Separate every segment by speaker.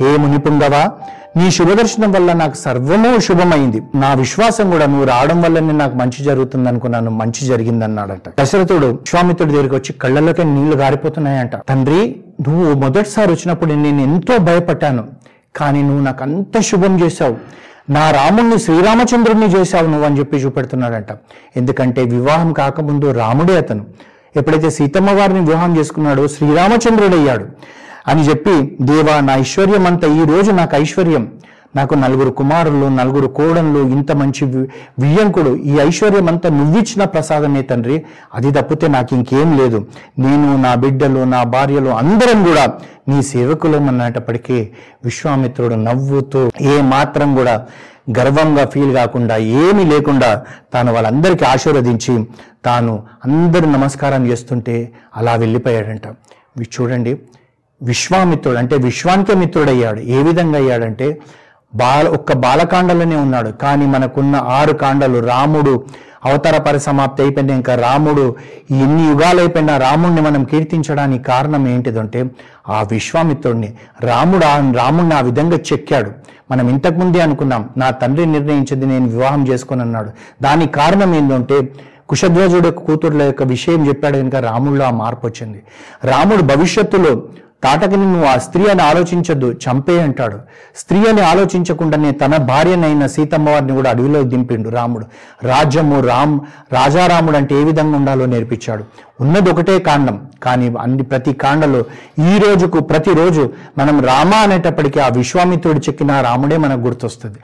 Speaker 1: ఏ మునిపుంగవా నీ శుభదర్శనం వల్ల నాకు సర్వము శుభమైంది. నా విశ్వాసం కూడా నువ్వు రావడం వల్లనే నాకు మంచి జరుగుతుంది అనుకున్నాను మంచి జరిగిందన్నాడట. దశరథుడు విశ్వామిత్రుడి దగ్గరికి వచ్చి కళ్ళలోకి నీళ్ళు గారిపోతున్నాయంట. తండ్రి నువ్వు మొదటిసారి వచ్చినప్పుడు నేను ఎంతో భయపడ్డాను. కానీ నువ్వు నాకు అంత శుభం చేశావు. నా రాముణ్ణి శ్రీరామచంద్రుణ్ణి చేశావు నువ్వు అని చెప్పి చూపెడుతున్నాడంట. ఎందుకంటే వివాహం కాకముందు రాముడే అతను. ఎప్పుడైతే సీతమ్మ వారిని వివాహం చేసుకున్నాడో శ్రీరామచంద్రుడయ్యాడు. అని చెప్పి దేవా నా ఐశ్వర్యం అంతా ఈ రోజు నాకు ఐశ్వర్యం. నాకు నలుగురు కుమారులు నలుగురు కోడళ్ళు ఇంత మంచి వియ్యంకుడు. ఈ ఐశ్వర్యం అంతా నువ్విచ్చిన ప్రసాదమే తండ్రి. అది తప్పితే నాకు ఇంకేం లేదు. నేను నా బిడ్డలు నా భార్యలు అందరం కూడా నీ సేవకులం అన్నటప్పటికీ విశ్వామిత్రుడు నవ్వుతూ ఏ మాత్రం కూడా గర్వంగా ఫీల్ కాకుండా ఏమీ లేకుండా తాను వాళ్ళందరికీ ఆశీర్వదించి తాను అందరూ నమస్కారం చేస్తుంటే అలా వెళ్ళిపోయాడంట. చూడండి విశ్వామిత్రుడు అంటే విశ్వానికే మిత్రుడయ్యాడు. ఏ విధంగా అయ్యాడంటే బాల ఒక్క బాలకాండలోనే ఉన్నాడు. కానీ మనకున్న ఆరు కాండలు రాముడు అవతార పరిసమాప్తి అయిపోయిన ఇంకా రాముడు ఎన్ని యుగాలు అయిపోయినా రాముడిని మనం కీర్తించడానికి కారణం ఏంటిదంటే ఆ విశ్వామిత్రుడిని రాముడు ఆ రాముడిని ఆ విధంగా చెక్కాడు. మనం ఇంతకుముందే అనుకున్నాం నా తండ్రి నిర్ణయించింది నేను వివాహం చేసుకొని అన్నాడు దానికి కారణం ఏంటంటే కుషధ్వజుడు యొక్క కూతురుల యొక్క విషయం చెప్పాడు కనుక రాముడిలో ఆ మార్పు వచ్చింది. రాముడు భవిష్యత్తులో తాటకిని నువ్వు ఆ స్త్రీ అని ఆలోచించొద్దు చంపే అంటాడు. స్త్రీ అని ఆలోచించకుండానే తన భార్యనైన సీతమ్మ వారిని కూడా అడవిలో దింపిండు రాముడు. రాజ్యము రామ్ రాజారాముడు అంటే ఏ విధంగా ఉండాలో నేర్పించాడు. ఉన్నది ఒకటే కాండం కానీ అన్ని ప్రతి కాండలో ఈ రోజుకు ప్రతిరోజు మనం రామ అనేటప్పటికీ ఆ విశ్వామిత్రుడు చెక్కిన రాముడే మనకు గుర్తొస్తుంది.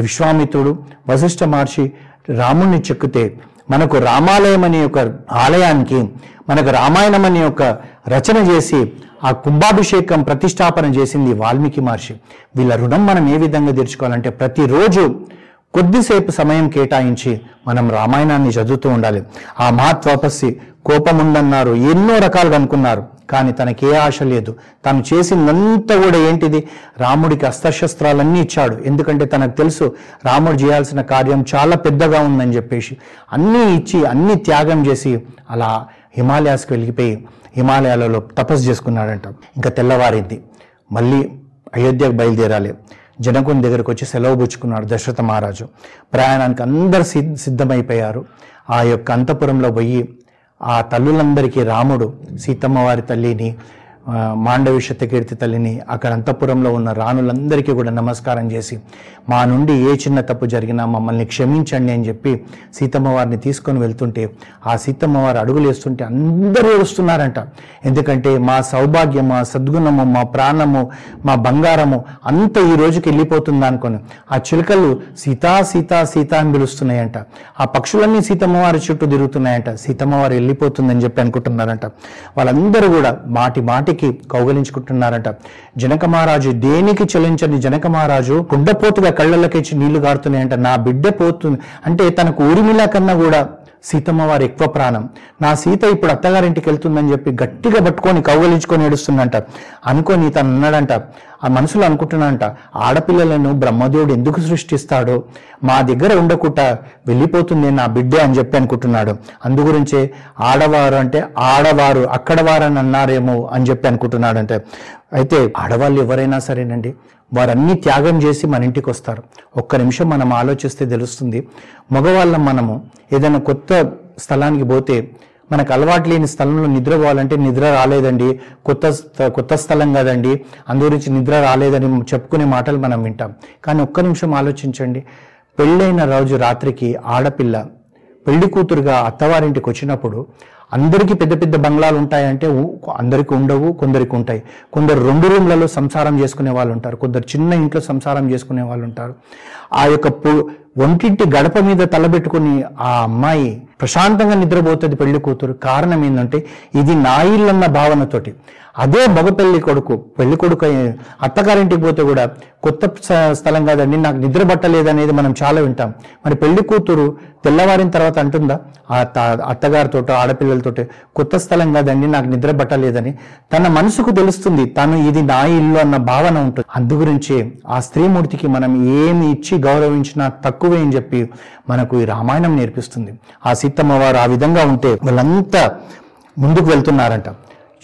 Speaker 1: విశ్వామిత్రుడు వశిష్ఠ మహర్షి రాముణ్ణి చెక్కితే మనకు రామాలయం అనే ఒక ఆలయానికి మనకు రామాయణం అనే ఒక రచన చేసి ఆ కుంభాభిషేకం ప్రతిష్టాపన చేసింది వాల్మీకి మహర్షి. వీళ్ళ రుణం మనం ఏ విధంగా తీర్చుకోవాలంటే ప్రతిరోజు కొద్దిసేపు సమయం కేటాయించి మనం రామాయణాన్ని చదువుతూ ఉండాలి. ఆ మహాత్వాపస్సి కోపం ఉందన్నారు ఎన్నో రకాలుగా అనుకున్నారు. కానీ తనకి ఏ ఆశ లేదు. తను చేసిందంతా కూడా ఏంటిది? రాముడికి అస్త్రశస్త్రాలన్నీ ఇచ్చాడు. ఎందుకంటే తనకు తెలుసు రాముడు చేయాల్సిన కార్యం చాలా పెద్దగా ఉందని చెప్పేసి. అన్నీ ఇచ్చి అన్నీ త్యాగం చేసి అలా హిమాలయాస్కి వెళ్ళిపోయి హిమాలయాలలో తపస్సు చేసుకున్నాడంట. ఇంకా తెల్లవారింది. మళ్ళీ అయోధ్యకు బయలుదేరాలి. జనకుని దగ్గరకు వచ్చి సెలవు పుచ్చుకున్నాడు దశరథ మహారాజు. ప్రయాణానికి అందరు సిద్ సిద్ధమైపోయారు ఆ యొక్క అంతపురంలో పోయి ఆ తల్లులందరికీ రాముడు సీతమ్మ వారి తల్లిని మాండవి శతకీర్తి తల్లిని అక్కడ అంతఃపురంలో ఉన్న రాణులందరికీ కూడా నమస్కారం చేసి మా నుండి ఏ చిన్న తప్పు జరిగినా మమ్మల్ని క్షమించండి అని చెప్పి సీతమ్మ వారిని తీసుకొని వెళ్తుంటే ఆ సీతమ్మ వారు అడుగులు వేస్తుంటే అందరూ వస్తున్నారంట ఎందుకంటే మా సౌభాగ్యం మా సద్గుణము మా ప్రాణము మా బంగారము అంత ఈ రోజుకి వెళ్ళిపోతుంది అనుకోని ఆ చిలుకలు సీతా సీతా సీత అని పిలుస్తున్నాయంట. ఆ పక్షులన్నీ సీతమ్మ వారి చుట్టూ తిరుగుతున్నాయంట. సీతమ్మ వారు వెళ్ళిపోతుందని చెప్పి అనుకుంటున్నారంట. వాళ్ళందరూ కూడా మాటి మాటికి కౌగలించుకుంటున్నారంట? జనక మహారాజు దేనికి చలించని జనక మహారాజు కుండపోతుగా కళ్ళలోకి నీళ్ళు గారుతున్నాయంట? నా బిడ్డ పోతుంది అంటే తనకు ఊరిమిలా కన్నా కూడా సీతమ్మ వారు ఎక్కువ ప్రాణం. నా సీత ఇప్పుడు అత్తగారింటికి వెళ్తుందని చెప్పి గట్టిగా పట్టుకొని కౌగలించుకొని ఏడుస్తుందంట. అనుకొని తను అన్నాడంట ఆ మనసులో అనుకుంటున్నాడంట ఆడపిల్లలను బ్రహ్మదేవుడు ఎందుకు సృష్టిస్తాడో? మా దగ్గర ఉండకుండా వెళ్ళిపోతుంది నా బిడ్డే అని చెప్పి అనుకుంటున్నాడు. అందుగురించే ఆడవారు అంటే ఆడవారు అక్కడ వారని అన్నారేమో అని చెప్పి అనుకుంటున్నాడంటే. అయితే ఆడవాళ్ళు ఎవరైనా సరేనండి వారన్నీ త్యాగం చేసి మన ఇంటికి వస్తారు. ఒక్క నిమిషం మనం ఆలోచిస్తే తెలుస్తుంది మగవాళ్ళం మనము ఏదైనా కొత్త స్థలానికి పోతే మనకు అలవాటు లేని స్థలంలో నిద్ర పోవాలంటే నిద్ర రాలేదండి. కొత్త స్థ- కొత్త స్థలం కదండి. అందుగురించి నిద్ర రాలేదని చెప్పుకునే మాటలు మనం వింటాం. కానీ ఒక్క నిమిషం ఆలోచించండి. పెళ్ళైన రోజు రాత్రికి ఆడపిల్ల పెళ్ళి కూతురుగా అత్తవారింటికి వచ్చినప్పుడు అందరికీ పెద్ద పెద్ద బంగ్లాలు ఉంటాయంటే అందరికీ ఉండవు కొందరికి ఉంటాయి. కొందరు రెండు రూమ్లలో సంసారం చేసుకునే వాళ్ళు ఉంటారు కొందరు చిన్న ఇంట్లో సంసారం చేసుకునే వాళ్ళు ఉంటారు ఆ యొక్క ఒంటింటి గడప మీద తలబెట్టుకుని ఆ అమ్మాయి ప్రశాంతంగా నిద్రపోతుంది పెళ్ళి కూతురు. కారణం ఏంటంటే ఇది నా ఇల్లన్న భావనతోటి. అదే మగ పెళ్ళి కొడుకు పెళ్ళి కొడుకు అత్తగారింటికి పోతే కూడా కొత్త స్థలం కాదండి నాకు నిద్ర పట్టలేదనేది మనం చాలా వింటాం. మరి పెళ్ళి కూతురు తెల్లవారిన తర్వాత అంటుందా? ఆ అత్తగారితో అత్తగారితోటో ఆడపిల్లలతోటి కొత్త స్థలం కాదండి నాకు నిద్ర పట్టలేదని. తన మనసుకు తెలుస్తుంది తను ఇది నా ఇల్లు అన్న భావన ఉంటుంది. అందు గురించి ఆ స్త్రీమూర్తికి మనం ఏమి ఇచ్చి గౌరవించినా తక్కువే అని చెప్పి మనకు ఈ రామాయణం నేర్పిస్తుంది. ఆ సీతమ్మ వారు ఆ విధంగా ఉంటే వాళ్ళంతా ముందుకు వెళ్తున్నారంట.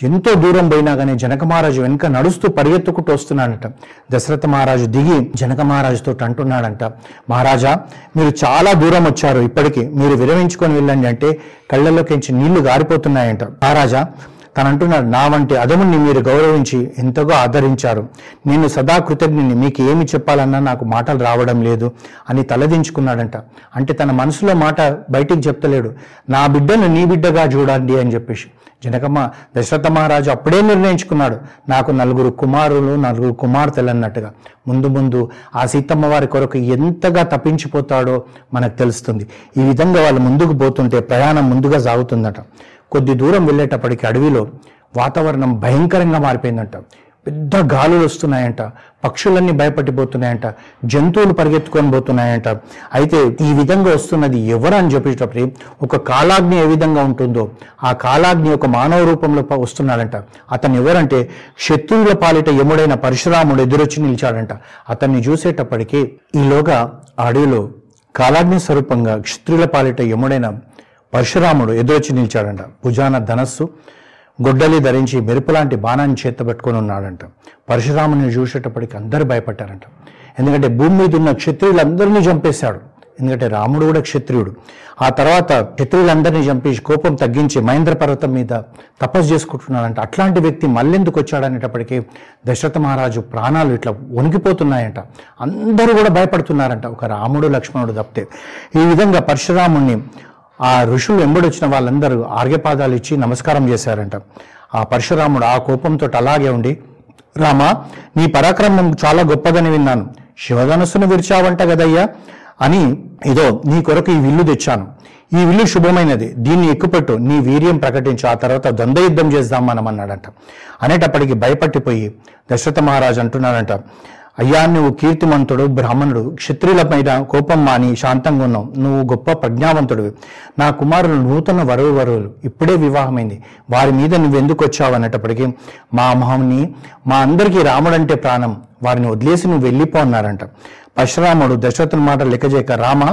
Speaker 1: ఎంతో దూరం పోయినా కానీ జనక మహారాజు వెనుక నడుస్తూ పరిగెత్తుకుంటూ వస్తున్నాడంట. దశరథ మహారాజు దిగి జనక మహారాజుతో అంటున్నాడంట మహారాజా మీరు చాలా దూరం వచ్చారు. ఇప్పటికీ మీరు విరమించుకొని వెళ్ళండి. అంటే కళ్ళల్లోకించి నీళ్ళు గారిపోతున్నాయంట. మహారాజా తను అంటున్నాడు నా వంటి అదముని మీరు గౌరవించి ఎంతగా ఆదరించారు. నేను సదా కృతజ్ఞని మీకు ఏమి చెప్పాలన్నా నాకు మాటలు రావడం లేదు అని తలదించుకున్నాడంట. అంటే తన మనసులో మాట బయటికి చెప్తలేడు. నా బిడ్డను నీ బిడ్డగా చూడండి అని చెప్పేసి. జనకమ్మ దశరథ మహారాజు అప్పుడే నిర్ణయించుకున్నాడు. నాకు నలుగురు కుమారులు నలుగురు కుమార్తెలు అన్నట్టుగా. ముందు ముందు ఆ సీతమ్మ వారి కొరకు ఎంతగా తప్పించిపోతాడో మనకు తెలుస్తుంది. ఈ విధంగా వాళ్ళు ముందుకు పోతుంటే ప్రయాణం ముందుగా సాగుతుందట. కొద్ది దూరం వెళ్ళేటప్పటికి అడవిలో వాతావరణం భయంకరంగా మారిపోయిందంట. పెద్ద గాలులు వస్తున్నాయంట పక్షులన్నీ భయపడిపోతున్నాయంట జంతువులు పరిగెత్తుకొని పోతున్నాయంట. అయితే ఈ విధంగా వస్తున్నది ఎవరు అని చెప్పేటప్పుడు ఒక కాలాగ్ని ఏ విధంగా ఉంటుందో ఆ కాలాగ్ని ఒక మానవ రూపంలో వస్తున్నాడంట. అతను ఎవరంటే శత్రువుల పాలిట యముడైన పరశురాముడు ఎదురొచ్చి నిలిచాడంట. అతన్ని చూసేటప్పటికీ ఈలోగా అడవిలో కాలాగ్ని స్వరూపంగా క్షత్రుల పాలిట యముడైన పరశురాముడు ఎదురొచ్చి నిలిచాడంట. భుజాన ధనస్సు గొడ్డలి ధరించి మెరుపులాంటి బాణాన్ని చేతబెట్టుకొని ఉన్నాడంట. పరశురాముని చూసేటప్పటికి అందరూ భయపడ్డారంట. ఎందుకంటే భూమి మీద ఉన్న క్షత్రియులందరినీ చంపేశాడు. ఎందుకంటే రాముడు కూడా క్షత్రియుడు. ఆ తర్వాత క్షత్రియులందరినీ చంపేసి కోపం తగ్గించి మహేంద్ర పర్వతం మీద తపస్సు చేసుకుంటున్నాడంట. అట్లాంటి వ్యక్తి మళ్ళెందుకు వచ్చాడనేటప్పటికీ దశరథ మహారాజు ప్రాణాలు ఇట్లా వణికిపోతున్నాయంట. అందరూ కూడా భయపడుతున్నారంట. ఒక రాముడు లక్ష్మణుడు తప్పితే. ఈ విధంగా పరశురాముణ్ణి ఆ ఋషులు వెంబడొచ్చిన వాళ్ళందరూ ఆర్ఘ్యపాదాలు ఇచ్చి నమస్కారం చేశారంట. ఆ పరశురాముడు ఆ కోపంతో అలాగే ఉండి రామా నీ పరాక్రమం చాలా గొప్పదని విన్నాను. శివధనుస్సును విరిచావంట కదయ్యా. అని ఇదో నీ కొరకు ఈ విల్లు తెచ్చాను. ఈ విల్లు శుభమైనది. దీన్ని ఎక్కుపెట్టు. నీ వీర్యం ప్రకటించు. ఆ తర్వాత ద్వంద్వ యుద్ధం చేద్దాం మనం అన్నాడంట అనేటప్పటికి భయపట్టిపోయి దశరథ మహారాజు అంటున్నాడంట అయ్యా నువ్వు కీర్తిమంతుడు బ్రాహ్మణుడు క్షత్రియుల పైన కోపం మాని శాంతంగా ఉన్నావు. నువ్వు గొప్ప ప్రజ్ఞావంతుడు నా కుమారులు నూతన వరువు వరువులు ఇప్పుడే వివాహమైంది. వారి మీద నువ్వు ఎందుకు వచ్చావు అనేటప్పటికీ మా మొహంని మా అందరికీ రాముడంటే ప్రాణం. వారిని వదిలేసి నువ్వు వెళ్ళిపో అన్నారంట. పరశురాముడు దశరథుని మాట లెక్కజేక రామ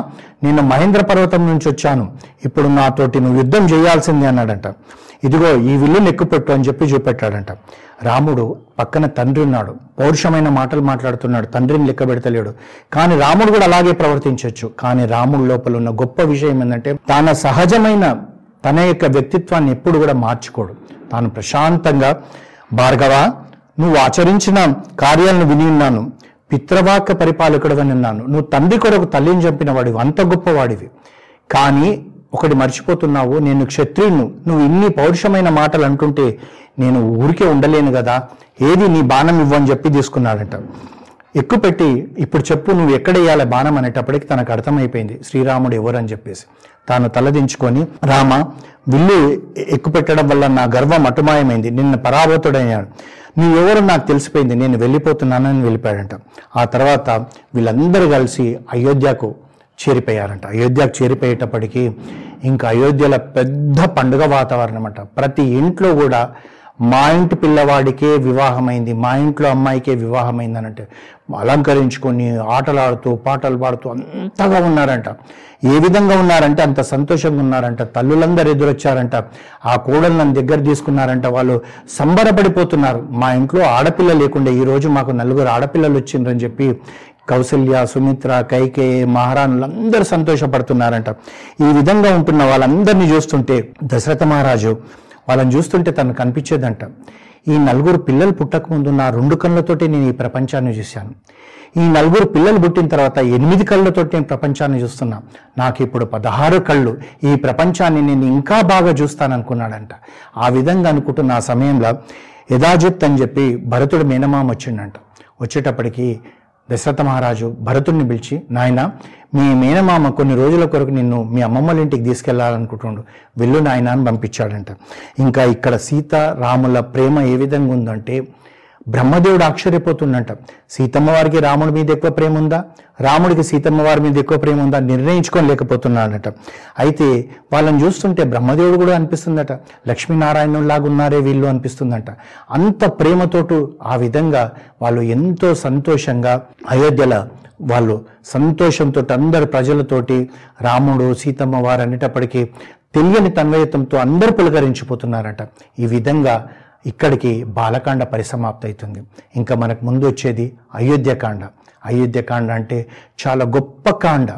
Speaker 1: నేను మహేంద్ర పర్వతం నుంచి వచ్చాను. ఇప్పుడు నాతోటి నువ్వు యుద్ధం చేయాల్సిందే అన్నాడంట. ఇదిగో ఈ విల్లుని ఎక్కుపెట్టు అని చెప్పి చూపెట్టాడంట. రాముడు పక్కన తండ్రి ఉన్నాడు. పౌరుషమైన మాటలు మాట్లాడుతున్నాడు. తండ్రిని లెక్క పెడతలేడు. కానీ రాముడు కూడా అలాగే ప్రవర్తించవచ్చు కానీ రాముడు లోపల ఉన్న గొప్ప విషయం ఏంటంటే తన సహజమైన తన యొక్క వ్యక్తిత్వాన్ని ఎప్పుడు కూడా మార్చుకోడు. తాను ప్రశాంతంగా భార్గవ నువ్వు ఆచరించిన కార్యాలను విని ఉన్నాను. పిత్రవాక్య పరిపాలకుడు అని ఉన్నాను. నువ్వు తండ్రి కొరకు తల్లిని చంపిన వాడివి అంత గొప్పవాడివి. కానీ ఒకటి మర్చిపోతున్నావు నేను క్షత్రియును నువ్వు ఇన్ని పౌరుషమైన మాటలు అంటుంటే నేను ఊరికే ఉండలేను కదా. ఏది నీ బాణం ఇవ్వని చెప్పి తీసుకున్నాడంట. ఎక్కువ పెట్టి ఇప్పుడు చెప్పు నువ్వు ఎక్కడ వేయాలి బాణం? అనేటప్పటికి తనకు అర్థమైపోయింది. శ్రీరాముడు ఎవరని అని చెప్పేసి. తాను తలదించుకొని రామ విల్లు ఎక్కుపెట్టడం వల్ల నా గర్వం అటుమాయమైంది. నిన్న పరాభూతుడయ్యాడు. నువ్వెవరో నాకు తెలిసిపోయింది. నేను వెళ్ళిపోతున్నానని వెళ్ళిపోయాడంట. ఆ తర్వాత వీళ్ళందరూ కలిసి అయోధ్యకు చేరిపోయారంట. అయోధ్యకు చేరిపోయేటప్పటికీ ఇంకా అయోధ్యలో పెద్ద పండుగ వాతావరణం అంట ప్రతి ఇంట్లో కూడా మా ఇంటి పిల్లవాడికే వివాహమైంది మా ఇంట్లో అమ్మాయికే వివాహమైంది అని అంటే అలంకరించుకొని ఆటలాడుతూ పాటలు పాడుతూ అంతగా ఉన్నారంట. ఏ విధంగా ఉన్నారంటే అంత సంతోషంగా ఉన్నారంట. తల్లులందరూ ఎదురొచ్చారంట. ఆ కోడలు నన్ను దగ్గర తీసుకున్నారంట. వాళ్ళు సంబరపడిపోతున్నారు. మా ఇంట్లో ఆడపిల్ల లేకుండా ఈ రోజు మాకు నలుగురు ఆడపిల్లలు వచ్చిండ్రని చెప్పి కౌసల్య సుమిత్ర కైకేయ మహారాణులందరూ సంతోషపడుతున్నారంట. ఈ విధంగా ఉంటున్న వాళ్ళందరినీ చూస్తుంటే దశరథ మహారాజు వాళ్ళని చూస్తుంటే తనకు కనిపించేదంట ఈ నలుగురు పిల్లలు పుట్టక ముందు నా రెండు కళ్ళతోటి నేను ఈ ప్రపంచాన్ని చూశాను. ఈ నలుగురు పిల్లలు పుట్టిన తర్వాత ఎనిమిది కళ్ళతోటి నేను ప్రపంచాన్ని చూస్తున్నా. నాకు ఇప్పుడు పదహారు కళ్ళు. ఈ ప్రపంచాన్ని నేను ఇంకా బాగా చూస్తాను అనుకున్నాడంట ఆ విధంగా అనుకుంటున్న ఆ సమయంలో యథాజిత్ అని చెప్పి భరతుడు మేనమామ వచ్చిండంట. వచ్చేటప్పటికి దశరథ మహారాజు భరతుడిని పిలిచి నాయన మీ మేనమామ కొన్ని రోజుల కొరకు నిన్ను మీ అమ్మమ్మల ఇంటికి తీసుకెళ్ళాలనుకుంటుండు. వెళ్ళు నాయన అని పంపించాడంట. ఇంకా ఇక్కడ సీత రాముల ప్రేమ ఏ విధంగా ఉందంటే బ్రహ్మదేవుడు ఆశ్చర్యపోతుండంట. సీతమ్మ వారికి రాముడి మీద ఎక్కువ ప్రేమ ఉందా రాముడికి సీతమ్మ వారి మీద ఎక్కువ ప్రేమ ఉందా నిర్ణయించుకోలేకపోతున్నాడట అయితే వాళ్ళని చూస్తుంటే బ్రహ్మదేవుడు కూడా అనిపిస్తుందట. లక్ష్మీనారాయణులాగా ఉన్నారే వీళ్ళు అనిపిస్తుందంట. అంత ప్రేమతోటు ఆ విధంగా వాళ్ళు ఎంతో సంతోషంగా అయోధ్యలో వాళ్ళు సంతోషంతో అందరు ప్రజలతోటి రాముడు సీతమ్మ వారు అనేటప్పటికీ తెలియని తన్వయత్వంతో అందరూ పులకరించిపోతున్నారట. ఈ విధంగా ఇక్కడికి బాలకాండ పరిసమాప్తవుతుంది ఇంకా మనకు ముందు వచ్చేది అయోధ్యకాండ. అయోధ్యకాండ అంటే చాలా గొప్ప కాండ.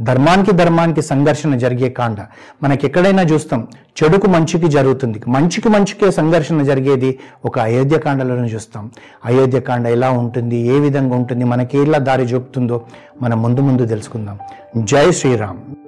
Speaker 1: ధర్మానికి ధర్మానికి సంఘర్షణ జరిగే కాండ. మనకి ఎక్కడైనా చూస్తాం చెడుకు మంచికి జరుగుతుంది. మంచికి మంచికే సంఘర్షణ జరిగేది ఒక అయోధ్యకాండలను చూస్తాం. అయోధ్యకాండ ఎలా ఉంటుంది ఏ విధంగా ఉంటుంది మనకి ఎలా దారి చూపుతుందో మనం ముందు ముందు తెలుసుకుందాం. జై శ్రీరామ్.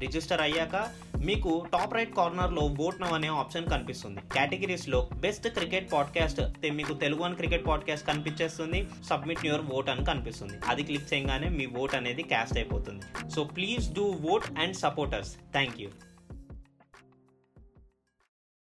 Speaker 2: రిజిస్టర్ అయ్యాక మీకు టాప్ రైట్ కార్నర్లో ఓట్ నవ్ అనే ఆప్షన్ కనిపిస్తుంది. కేటగిరీస్లో బెస్ట్ క్రికెట్ పాడ్కాస్ట్ మీకు తెలుగు అని క్రికెట్ పాడ్కాస్ట్ కనిపించేస్తుంది. సబ్మిట్ యువర్ ఓట్ అని కనిపిస్తుంది. అది క్లిక్ చేయగానే మీ ఓట్ అనేది క్యాస్ట్ అయిపోతుంది. So please do vote and supporters. Thank you.